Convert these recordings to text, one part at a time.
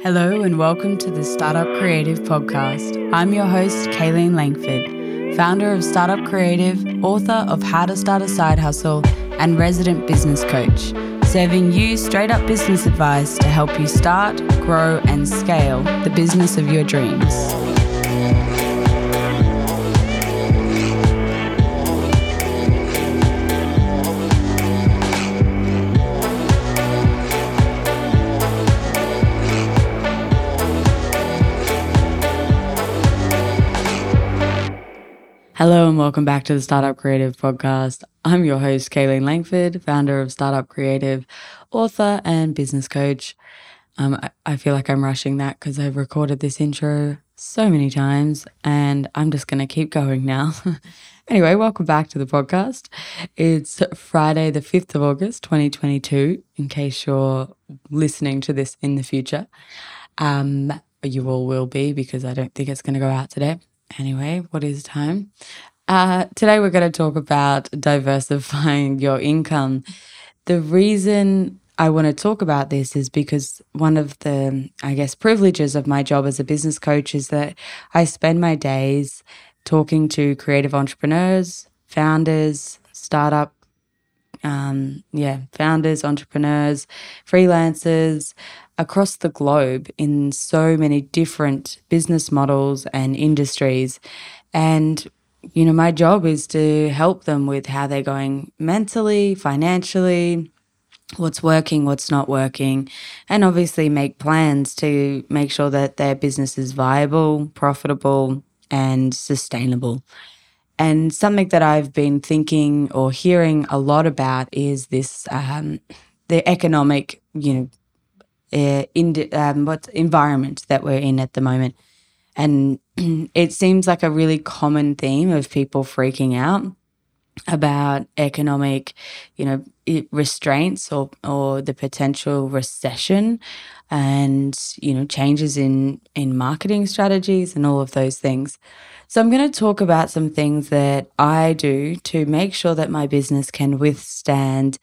Hello, and welcome to the Startup Creative Podcast. I'm your host, Kaylene Langford, founder of Startup Creative, author of How to Start a Side Hustle, and resident business coach, serving you straight up business advice to help you start, grow, and scale the business of your dreams. Hello and welcome back to the Startup Creative Podcast. I'm your host, Kaylene Langford, founder of Startup Creative, author, and business coach. Um, I, I feel like I'm rushing that because I've recorded this intro so many times and I'm just going to keep going now. anyway, welcome back to the podcast. It's Friday, the 5th of August, 2022, in case you're listening to this in the future. Um, you all will be because I don't think it's going to go out today. Anyway, what is time? Uh, today we're going to talk about diversifying your income. The reason I want to talk about this is because one of the, I guess, privileges of my job as a business coach is that I spend my days talking to creative entrepreneurs, founders, startup, um, yeah, founders, entrepreneurs, freelancers, across the globe in so many different business models and industries. And, you know, my job is to help them with how they're going mentally, financially, what's working, what's not working, and obviously make plans to make sure that their business is viable, profitable, and sustainable. And something that I've been thinking or hearing a lot about is this um, the economic, you know, uh, in um, what environment that we're in at the moment. And it seems like a really common theme of people freaking out about economic, you know, restraints or or the potential recession and you know changes in in marketing strategies and all of those things. So I'm going to talk about some things that I do to make sure that my business can withstand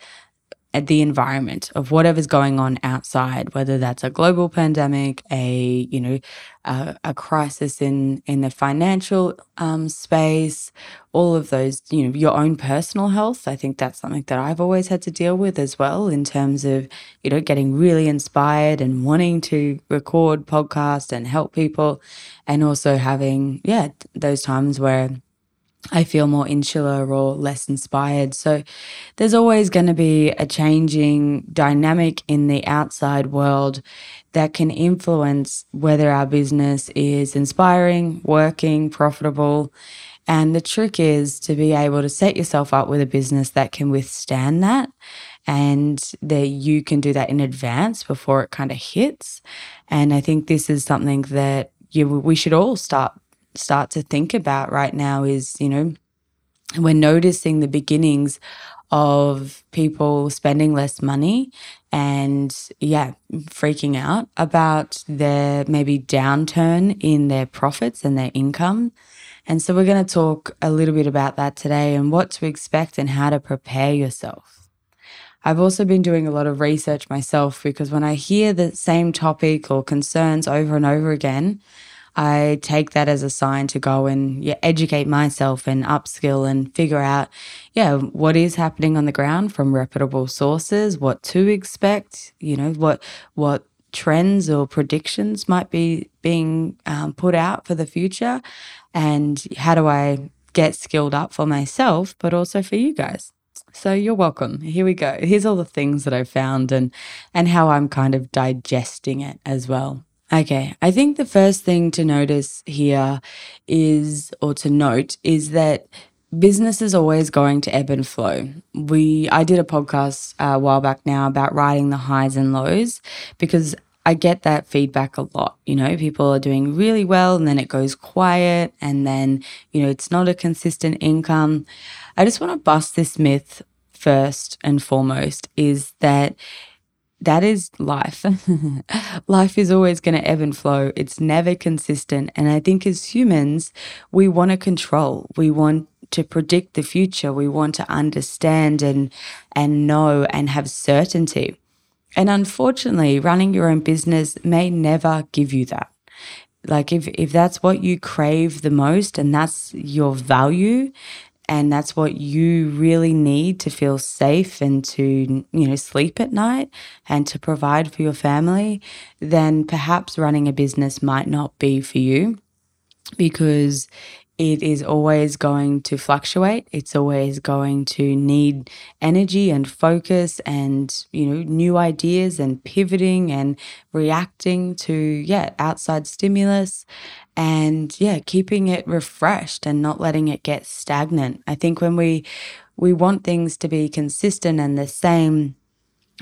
at the environment of whatever's going on outside, whether that's a global pandemic, a you know, a, a crisis in in the financial um, space, all of those, you know, your own personal health. I think that's something that I've always had to deal with as well, in terms of you know getting really inspired and wanting to record podcasts and help people, and also having yeah those times where I feel more insular or less inspired. So there's always going to be a changing dynamic in the outside world that can influence whether our business is inspiring, working, profitable. And the trick is to be able to set yourself up with a business that can withstand that and that you can do that in advance before it kind of hits. And I think this is something that you, we should all start start to think about right now is, you know, we're noticing the beginnings of people spending less money and yeah, freaking out about their maybe downturn in their profits and their income. And so we're going to talk a little bit about that today and what to expect and how to prepare yourself. I've also been doing a lot of research myself because when I hear the same topic or concerns over and over again, I take that as a sign to go and yeah, educate myself and upskill and figure out, yeah, what is happening on the ground from reputable sources, what to expect, you know, what what trends or predictions might be being um, put out for the future, and how do I get skilled up for myself, but also for you guys. So you're welcome. Here we go. Here's all the things that I found and and how I'm kind of digesting it as well. Okay, I think the first thing to notice here is, or to note, is that business is always going to ebb and flow. We, I did a podcast uh, a while back now about riding the highs and lows because I get that feedback a lot. You know, people are doing really well and then it goes quiet and then, you know, it's not a consistent income. I just want to bust this myth first and foremost is that that is life. life is always going to ebb and flow. It's never consistent. And I think as humans, we want to control. We want to predict the future. We want to understand and and know and have certainty. And unfortunately, running your own business may never give you that. Like if if that's what you crave the most and that's your value and that's what you really need to feel safe and to you know sleep at night and to provide for your family, then perhaps running a business might not be for you because it is always going to fluctuate. It's always going to need energy and focus and, you know, new ideas and pivoting and reacting to, yeah, outside stimulus and, yeah, keeping it refreshed and not letting it get stagnant. I think when we, we want things to be consistent and the same,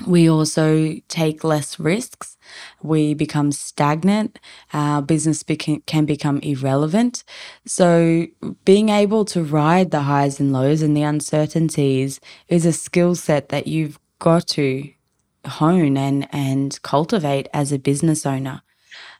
we also take less risks. We become stagnant. Our business beca- can become irrelevant. So, being able to ride the highs and lows and the uncertainties is a skill set that you've got to hone and, and cultivate as a business owner.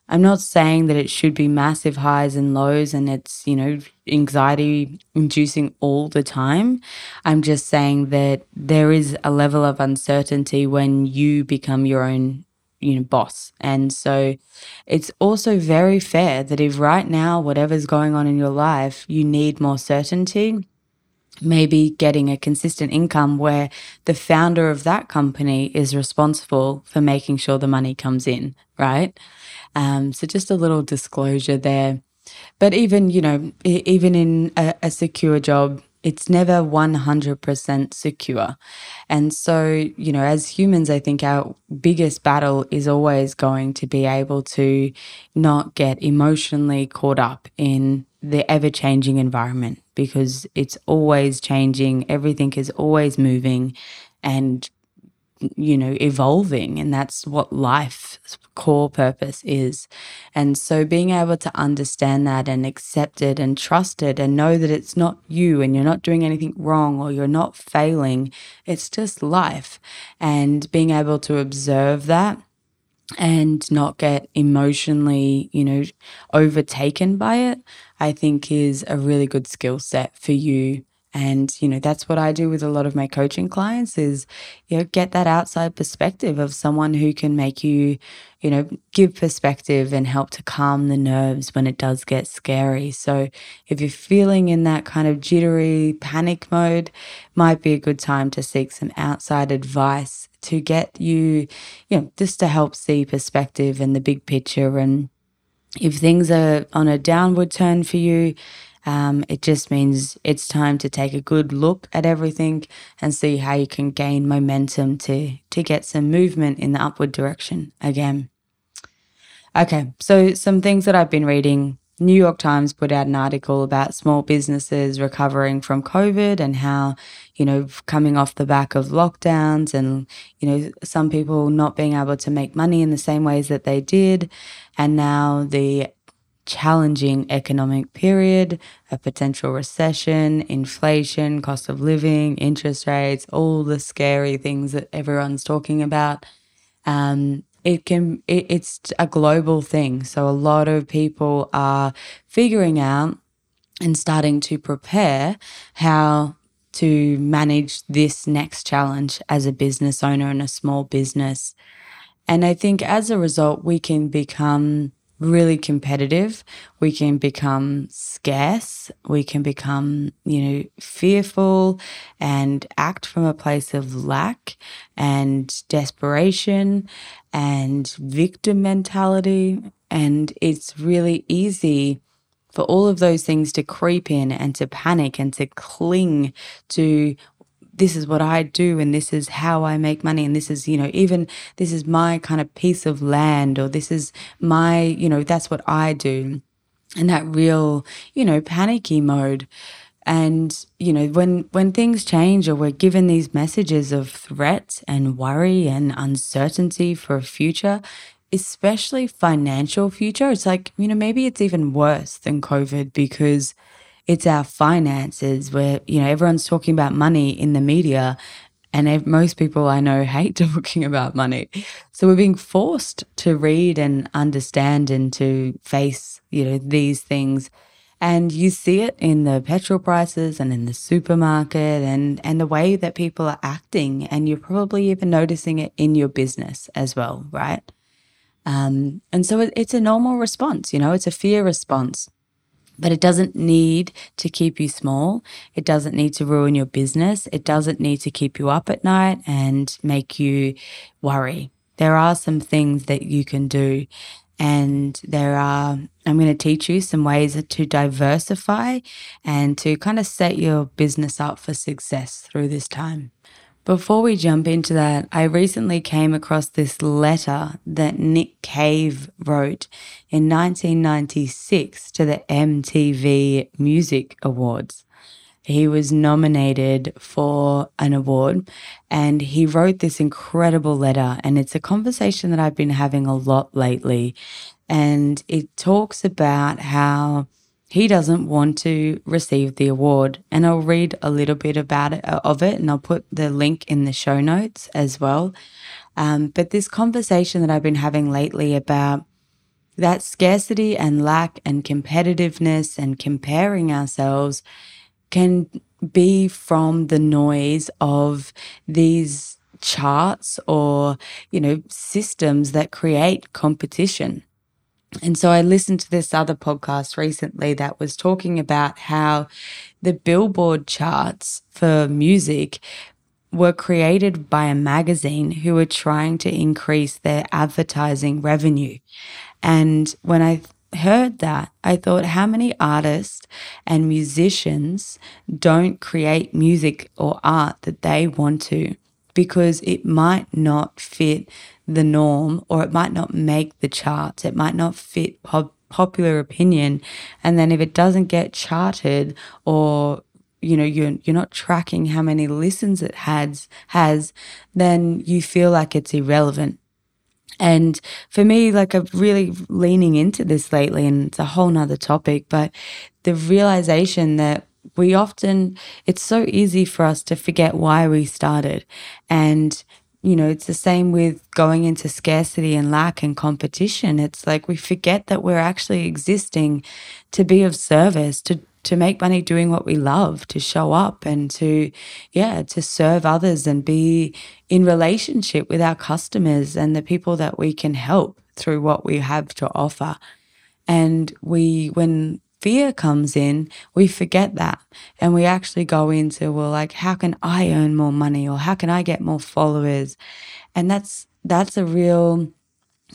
I'm not saying that it should be massive highs and lows and it's, you know, anxiety inducing all the time. I'm just saying that there is a level of uncertainty when you become your own, you know, boss. And so it's also very fair that if right now, whatever's going on in your life, you need more certainty, maybe getting a consistent income where the founder of that company is responsible for making sure the money comes in, right? Um, so just a little disclosure there. But even, you know, even in a, a secure job, it's never 100% secure. And so, you know, as humans, I think our biggest battle is always going to be able to not get emotionally caught up in the ever changing environment because it's always changing, everything is always moving. And you know, evolving. And that's what life's core purpose is. And so being able to understand that and accept it and trust it and know that it's not you and you're not doing anything wrong or you're not failing, it's just life. And being able to observe that and not get emotionally, you know, overtaken by it, I think is a really good skill set for you and, you know, that's what I do with a lot of my coaching clients is, you know, get that outside perspective of someone who can make you, you know, give perspective and help to calm the nerves when it does get scary. So if you're feeling in that kind of jittery panic mode, might be a good time to seek some outside advice to get you, you know, just to help see perspective and the big picture and if things are on a downward turn for you, um, it just means it's time to take a good look at everything and see how you can gain momentum to to get some movement in the upward direction again. Okay, so some things that I've been reading. New York Times put out an article about small businesses recovering from COVID and how, you know, coming off the back of lockdowns and, you know, some people not being able to make money in the same ways that they did. And now the challenging economic period, a potential recession, inflation, cost of living, interest rates, all the scary things that everyone's talking about. Um, it can it, it's a global thing. So a lot of people are figuring out and starting to prepare how to manage this next challenge as a business owner and a small business. And I think as a result, we can become really competitive. We can become scarce. We can become, you know, fearful and act from a place of lack and desperation and victim mentality. And it's really easy for all of those things to creep in and to panic and to cling to this is what I do and this is how I make money and this is, you know, even this is my kind of piece of land or this is my, you know, that's what I do. And that real, you know, panicky mode. And, you know, when when things change or we're given these messages of threat and worry and uncertainty for a future, especially financial future, it's like, you know, maybe it's even worse than COVID because it's our finances where, you know, everyone's talking about money in the media and most people I know hate talking about money. So we're being forced to read and understand and to face, you know, these things. And you see it in the petrol prices and in the supermarket and, and the way that people are acting. And you're probably even noticing it in your business as well, right? Um, and so it, it's a normal response, you know, it's a fear response. But it doesn't need to keep you small. It doesn't need to ruin your business. It doesn't need to keep you up at night and make you worry. There are some things that you can do and there are i'm going to teach you some ways to diversify and to kind of set your business up for success through this time before we jump into that, I recently came across this letter that Nick Cave wrote in 1996 to the MTV Music Awards. He was nominated for an award and he wrote this incredible letter. And it's a conversation that I've been having a lot lately. And it talks about how he doesn't want to receive the award. And I'll read a little bit about it uh, of it and I'll put the link in the show notes as well. Um, but this conversation that I've been having lately about that scarcity and lack and competitiveness and comparing ourselves can be from the noise of these charts or, you know, systems that create competition. And so I listened to this other podcast recently that was talking about how the Billboard charts for music were created by a magazine who were trying to increase their advertising revenue. And when I heard that, I thought, how many artists and musicians don't create music or art that they want to because it might not fit the norm or it might not make the charts. It might not fit pop- popular opinion. And then if it doesn't get charted or you know you're you're not tracking how many listens it has has then you feel like it's irrelevant and for me like i'm really leaning into this lately and it's a whole nother topic but the realization that we often it's so easy for us to forget why we started and you know, it's the same with going into scarcity and lack and competition. It's like we forget that we're actually existing to be of service, to to make money doing what we love, to show up and to yeah, to serve others and be in relationship with our customers and the people that we can help through what we have to offer. And we when fear comes in, we forget that. And we actually go into, well, like, how can I earn more money or how can I get more followers? And that's, that's a real,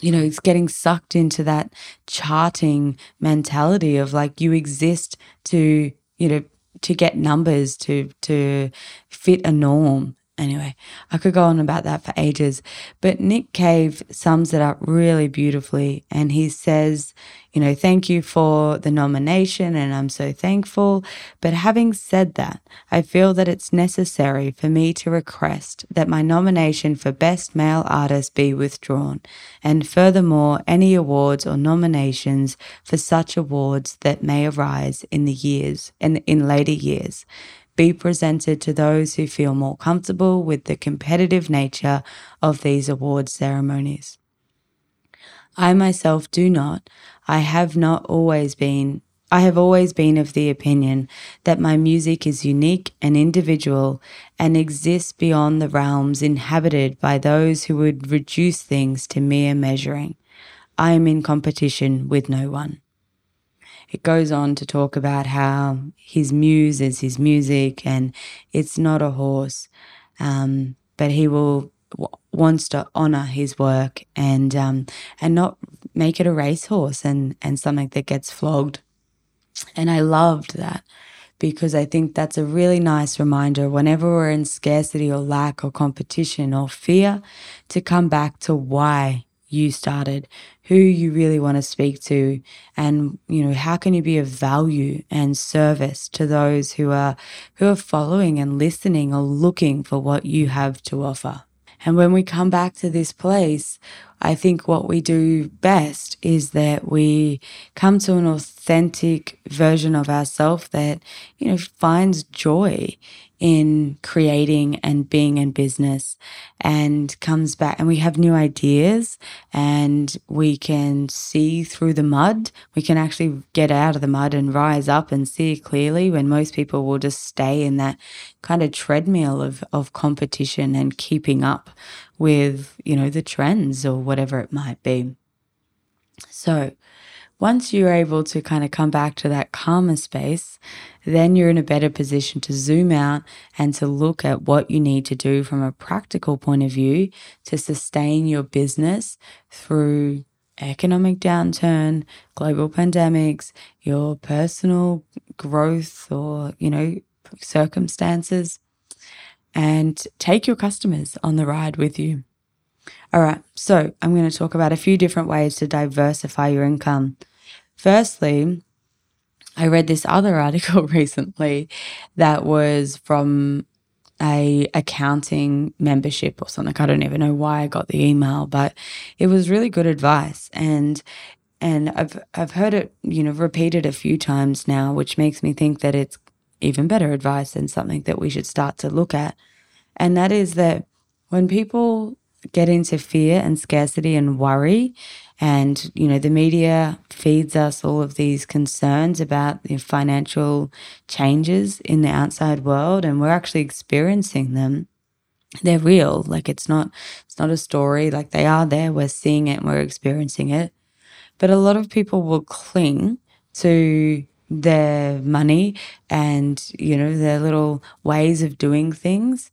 you know, it's getting sucked into that charting mentality of like you exist to, you know, to get numbers to to fit a norm Anyway, I could go on about that for ages, but Nick Cave sums it up really beautifully. And he says, you know, thank you for the nomination, and I'm so thankful. But having said that, I feel that it's necessary for me to request that my nomination for Best Male Artist be withdrawn, and furthermore, any awards or nominations for such awards that may arise in the years and in, in later years be presented to those who feel more comfortable with the competitive nature of these award ceremonies. I myself do not, I have not always been, I have always been of the opinion that my music is unique and individual and exists beyond the realms inhabited by those who would reduce things to mere measuring. I am in competition with no one it goes on to talk about how his muse is his music and it's not a horse, um, but he will wants to honor his work and um, and not make it a racehorse and and something that gets flogged. And I loved that because I think that's a really nice reminder whenever we're in scarcity or lack or competition or fear to come back to why you started, who you really want to speak to, and you know how can you be of value and service to those who are who are following and listening or looking for what you have to offer. And when we come back to this place, I think what we do best is that we come to an authentic version of ourselves that, you know, finds joy in creating and being in business and comes back and we have new ideas and we can see through the mud. We can actually get out of the mud and rise up and see clearly when most people will just stay in that kind of treadmill of, of competition and keeping up with, you know, the trends or whatever it might be. So once you're able to kind of come back to that calmer space, then you're in a better position to zoom out and to look at what you need to do from a practical point of view to sustain your business through economic downturn, global pandemics, your personal growth or, you know, circumstances, and take your customers on the ride with you. All right, so I'm going to talk about a few different ways to diversify your income. Firstly, I read this other article recently that was from a accounting membership or something. I don't even know why I got the email, but it was really good advice and and I've I've heard it, you know, repeated a few times now, which makes me think that it's even better advice and something that we should start to look at. And that is that when people get into fear and scarcity and worry. And, you know, the media feeds us all of these concerns about the financial changes in the outside world, and we're actually experiencing them. They're real. Like it's not, it's not a story. Like they are there. We're seeing it and we're experiencing it. But a lot of people will cling to their money and, you know, their little ways of doing things.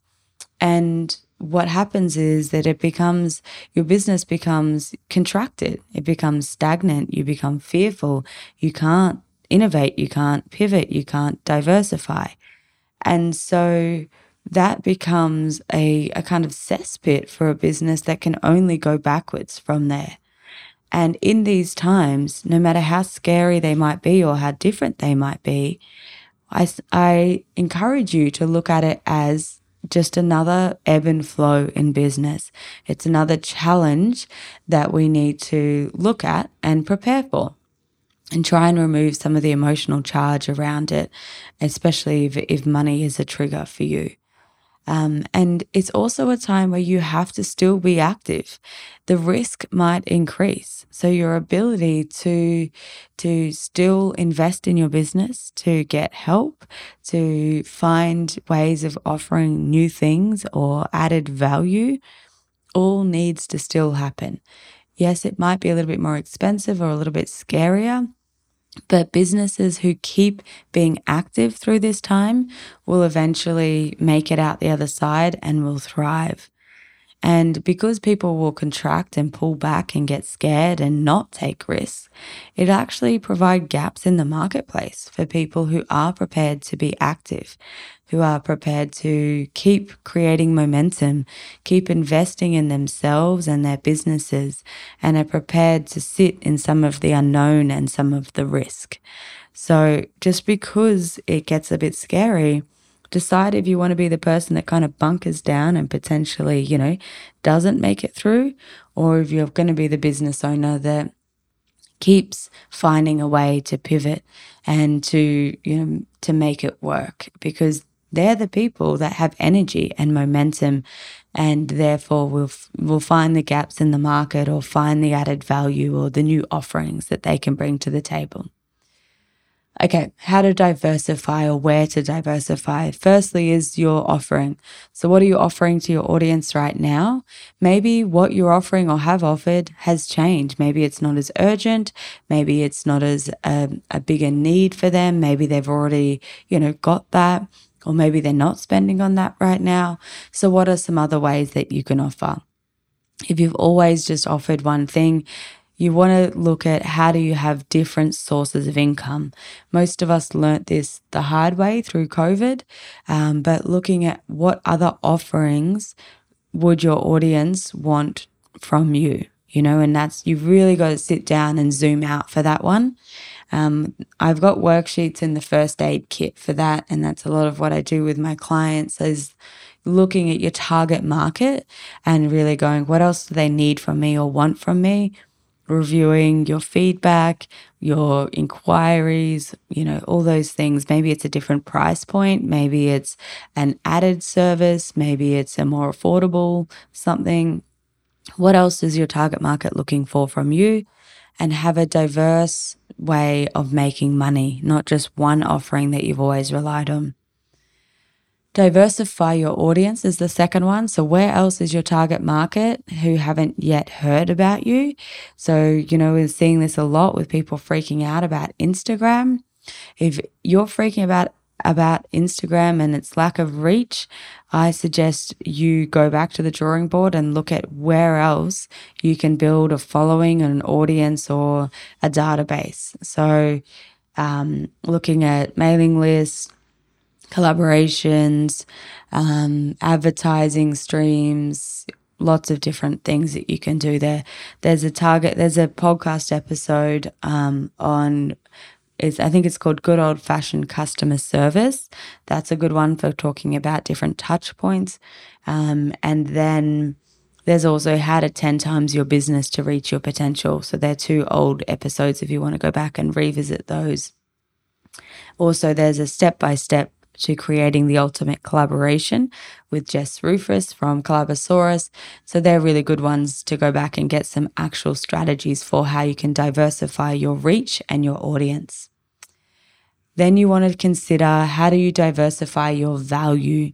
And what happens is that it becomes your business becomes contracted. It becomes stagnant. You become fearful. You can't innovate. You can't pivot. You can't diversify. And so that becomes a, a kind of cesspit for a business that can only go backwards from there. And in these times no matter how scary they might be or how different they might be I, I encourage you to look at it as just another ebb and flow in business. It's another challenge that we need to look at and prepare for and try and remove some of the emotional charge around it, especially if, if money is a trigger for you. Um, and it's also a time where you have to still be active. The risk might increase. So your ability to, to still invest in your business, to get help, to find ways of offering new things or added value, all needs to still happen. Yes, it might be a little bit more expensive or a little bit scarier, but businesses who keep being active through this time will eventually make it out the other side and will thrive. And because people will contract and pull back and get scared and not take risks, it actually provide gaps in the marketplace for people who are prepared to be active, who are prepared to keep creating momentum, keep investing in themselves and their businesses, and are prepared to sit in some of the unknown and some of the risk. So just because it gets a bit scary, decide if you want to be the person that kind of bunkers down and potentially, you know, doesn't make it through, or if you're going to be the business owner that keeps finding a way to pivot and to, you know, to make it work because they're the people that have energy and momentum and therefore will will find the gaps in the market or find the added value or the new offerings that they can bring to the table. Okay, how to diversify or where to diversify. Firstly, is your offering. So, what are you offering to your audience right now? Maybe what you're offering or have offered has changed. Maybe it's not as urgent. Maybe it's not as a, um, a bigger need for them. Maybe they've already, you know, got that, or maybe they're not spending on that right now. So, what are some other ways that you can offer? If you've always just offered one thing, you want to look at how do you have different sources of income. Most of us learnt this the hard way through COVID, um, but looking at what other offerings would your audience want from you, you know, and that's you've really got to sit down and zoom out for that one. Um, I've got worksheets in the first aid kit for that, and that's a lot of what I do with my clients is looking at your target market and really going, what else do they need from me or want from me? Reviewing your feedback, your inquiries, you know, all those things. Maybe it's a different price point. Maybe it's an added service. Maybe it's a more affordable something. What else is your target market looking for from you? And have a diverse way of making money, not just one offering that you've always relied on. Diversify your audience is the second one. So, where else is your target market who haven't yet heard about you? So, you know, we're seeing this a lot with people freaking out about Instagram. If you're freaking about about Instagram and its lack of reach, I suggest you go back to the drawing board and look at where else you can build a following, an audience, or a database. So, um, looking at mailing lists, collaborations, um, advertising streams, lots of different things that you can do there. There's a target, there's a podcast episode um, on. Is I think it's called Good Old Fashioned Customer Service. That's a good one for talking about different touch points. Um, and then there's also How to 10 Times Your Business to Reach Your Potential. So they're two old episodes if you want to go back and revisit those. Also, there's a step by step to creating the ultimate collaboration with Jess Ruhfus from Collabosaurus. So they're really good ones to go back and get some actual strategies for how you can diversify your reach and your audience. Then you want to consider how do you diversify your value?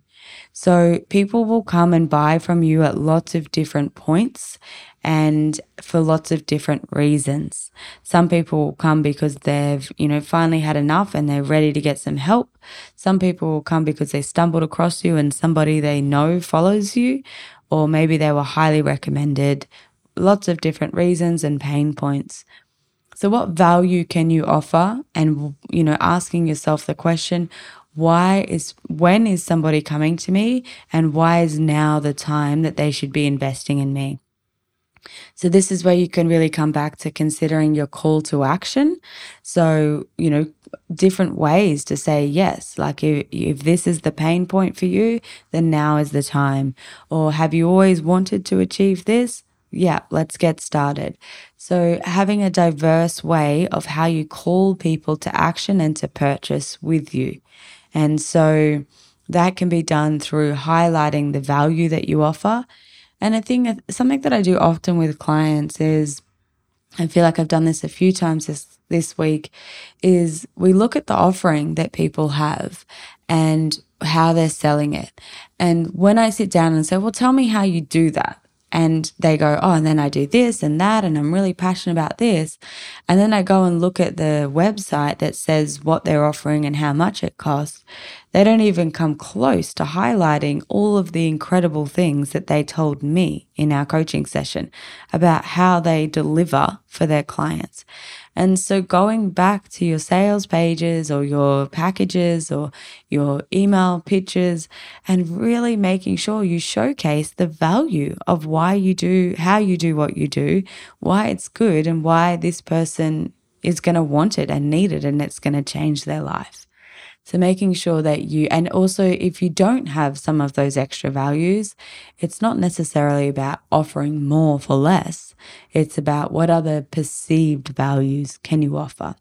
So people will come and buy from you at lots of different points and for lots of different reasons. Some people will come because they've, you know, finally had enough and they're ready to get some help. Some people will come because they stumbled across you and somebody they know follows you, or maybe they were highly recommended. Lots of different reasons and pain points. So, what value can you offer? And, you know, asking yourself the question, why is when is somebody coming to me and why is now the time that they should be investing in me so this is where you can really come back to considering your call to action so you know different ways to say yes like if, if this is the pain point for you then now is the time or have you always wanted to achieve this yeah, let's get started. So, having a diverse way of how you call people to action and to purchase with you. And so that can be done through highlighting the value that you offer. And I think something that I do often with clients is I feel like I've done this a few times this this week is we look at the offering that people have and how they're selling it. And when I sit down and say, "Well, tell me how you do that." and they go, oh, and then I do this and that, and I'm really passionate about this. And then I go and look at the website that says what they're offering and how much it costs. They don't even come close to highlighting all of the incredible things that they told me in our coaching session about how they deliver for their clients. And so going back to your sales pages or your packages or your email pitches and really making sure you showcase the value of why you do, how you do what you do, why it's good and why this person is going to want it and need it and it's going to change their life. So making sure that you, and also if you don't have some of those extra values, it's not necessarily about offering more for less. It's about what other perceived values can you offer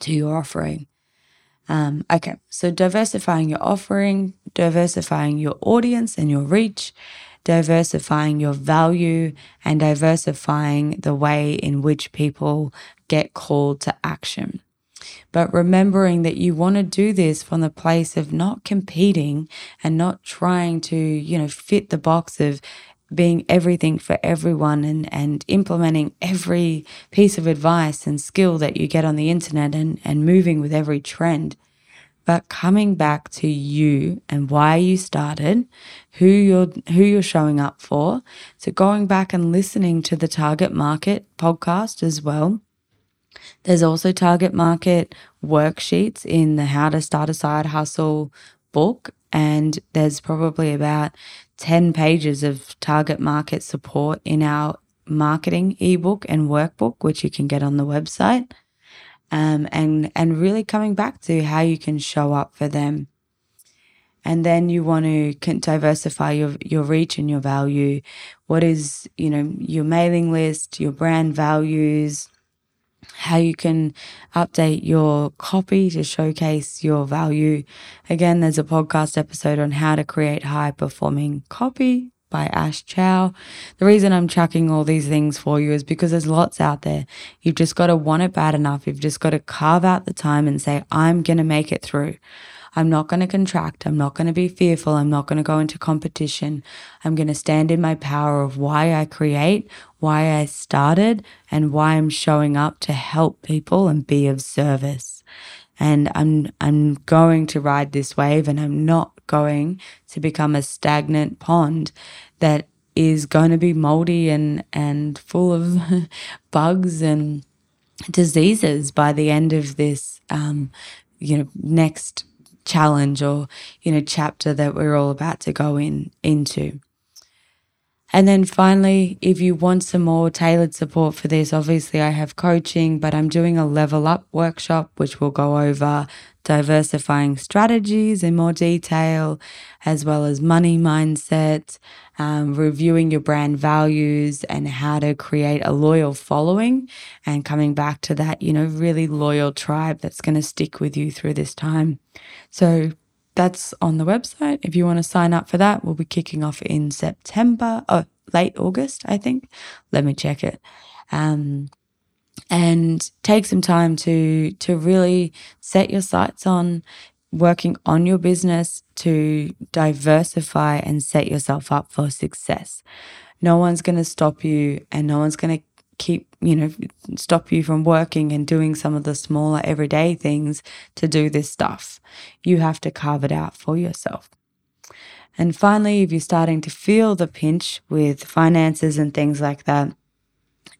to your offering. Um, okay, so diversifying your offering, diversifying your audience and your reach, diversifying your value, and diversifying the way in which people get called to action but remembering that you want to do this from the place of not competing and not trying to, you know, fit the box of being everything for everyone and, and implementing every piece of advice and skill that you get on the internet and, and moving with every trend. But coming back to you and why you started, who you're who you're showing up for. So going back and listening to the target market podcast as well there's also target market worksheets in the How to Start a Side Hustle book, and there's probably about 10 pages of target market support in our marketing ebook and workbook, which you can get on the website. Um, and and really coming back to how you can show up for them. and then you want to diversify your your reach and your value what is you know your mailing list your brand values how you can update your copy to showcase your value again there's a podcast episode on how to create high performing copy by Ash Chow. The reason I'm chucking all these things for you is because there's lots out there. You've just got to want it bad enough. You've just got to carve out the time and say, I'm going to make it through. I'm not going to contract. I'm not going to be fearful. I'm not going to go into competition. I'm going to stand in my power of why I create, why I started, and why I'm showing up to help people and be of service. And I'm, I'm going to ride this wave and I'm not going to become a stagnant pond that is going to be moldy and, and full of bugs and diseases by the end of this, um, you know, next challenge or you know chapter that we're all about to go in into. And then finally, if you want some more tailored support for this, obviously I have coaching, but I'm doing a level up workshop, which will go over diversifying strategies in more detail, as well as money mindset, um, reviewing your brand values and how to create a loyal following and coming back to that, you know, really loyal tribe that's going to stick with you through this time. So that's on the website. If you want to sign up for that, we'll be kicking off in September, oh, late August, I think. Let me check it. Um, and take some time to to really set your sights on working on your business to diversify and set yourself up for success. No one's going to stop you and no one's going to keep, you know, stop you from working and doing some of the smaller everyday things to do this stuff. You have to carve it out for yourself. And finally, if you're starting to feel the pinch with finances and things like that,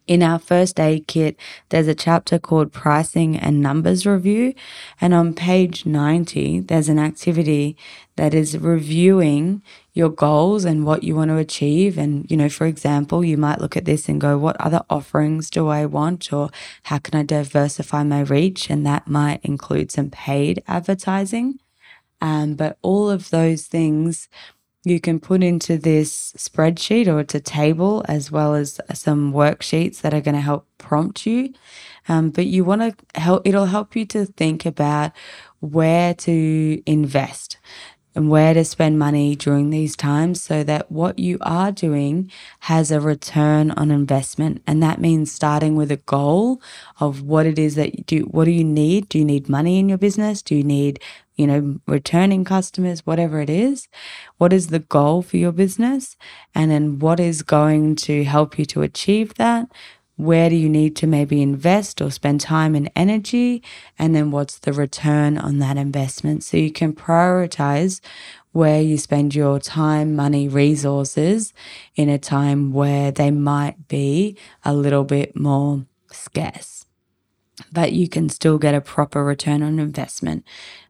in our first aid kit, there's a chapter called Pricing and Numbers Review. And on page 90, there's an activity that is reviewing your goals and what you want to achieve. And, you know, for example, you might look at this and go, what other offerings do I want? Or how can I diversify my reach? And that might include some paid advertising. Um, but all of those things you can put into this spreadsheet or a table as well as some worksheets that are going to help prompt you. Um, but you want to help, it'll help you to think about where to invest and where to spend money during these times so that what you are doing has a return on investment. And that means starting with a goal of what it is that you do. What do you need? Do you need money in your business? Do you need you know, returning customers, whatever it is. What is the goal for your business? And then what is going to help you to achieve that? Where do you need to maybe invest or spend time and energy? And then what's the return on that investment? So you can prioritize where you spend your time, money, resources in a time where they might be a little bit more scarce but you can still get a proper return on investment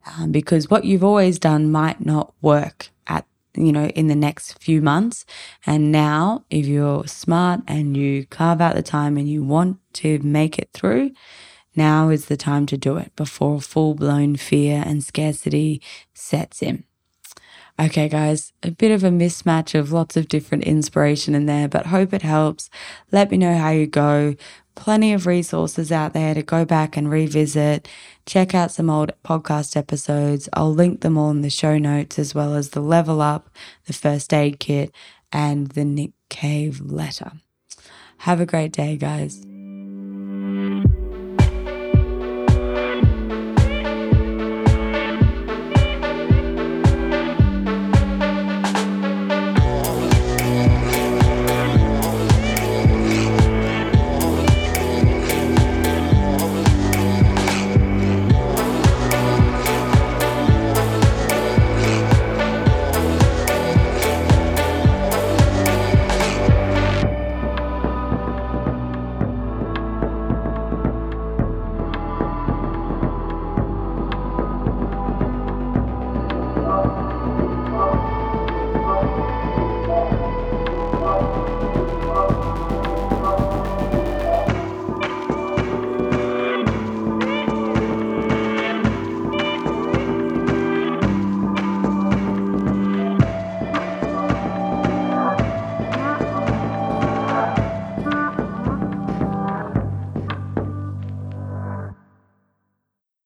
um, because what you've always done might not work at you know in the next few months. And now if you're smart and you carve out the time and you want to make it through now is the time to do it before full blown fear and scarcity sets in. Okay, guys, a bit of a mismatch of lots of different inspiration in there, but hope it helps. Let me know how you go plenty of resources out there to go back and revisit. Check out some old podcast episodes. I'll link them all in the show notes, as well as the level up, the first aid kit, and the Nick Cave letter. Have a great day, guys.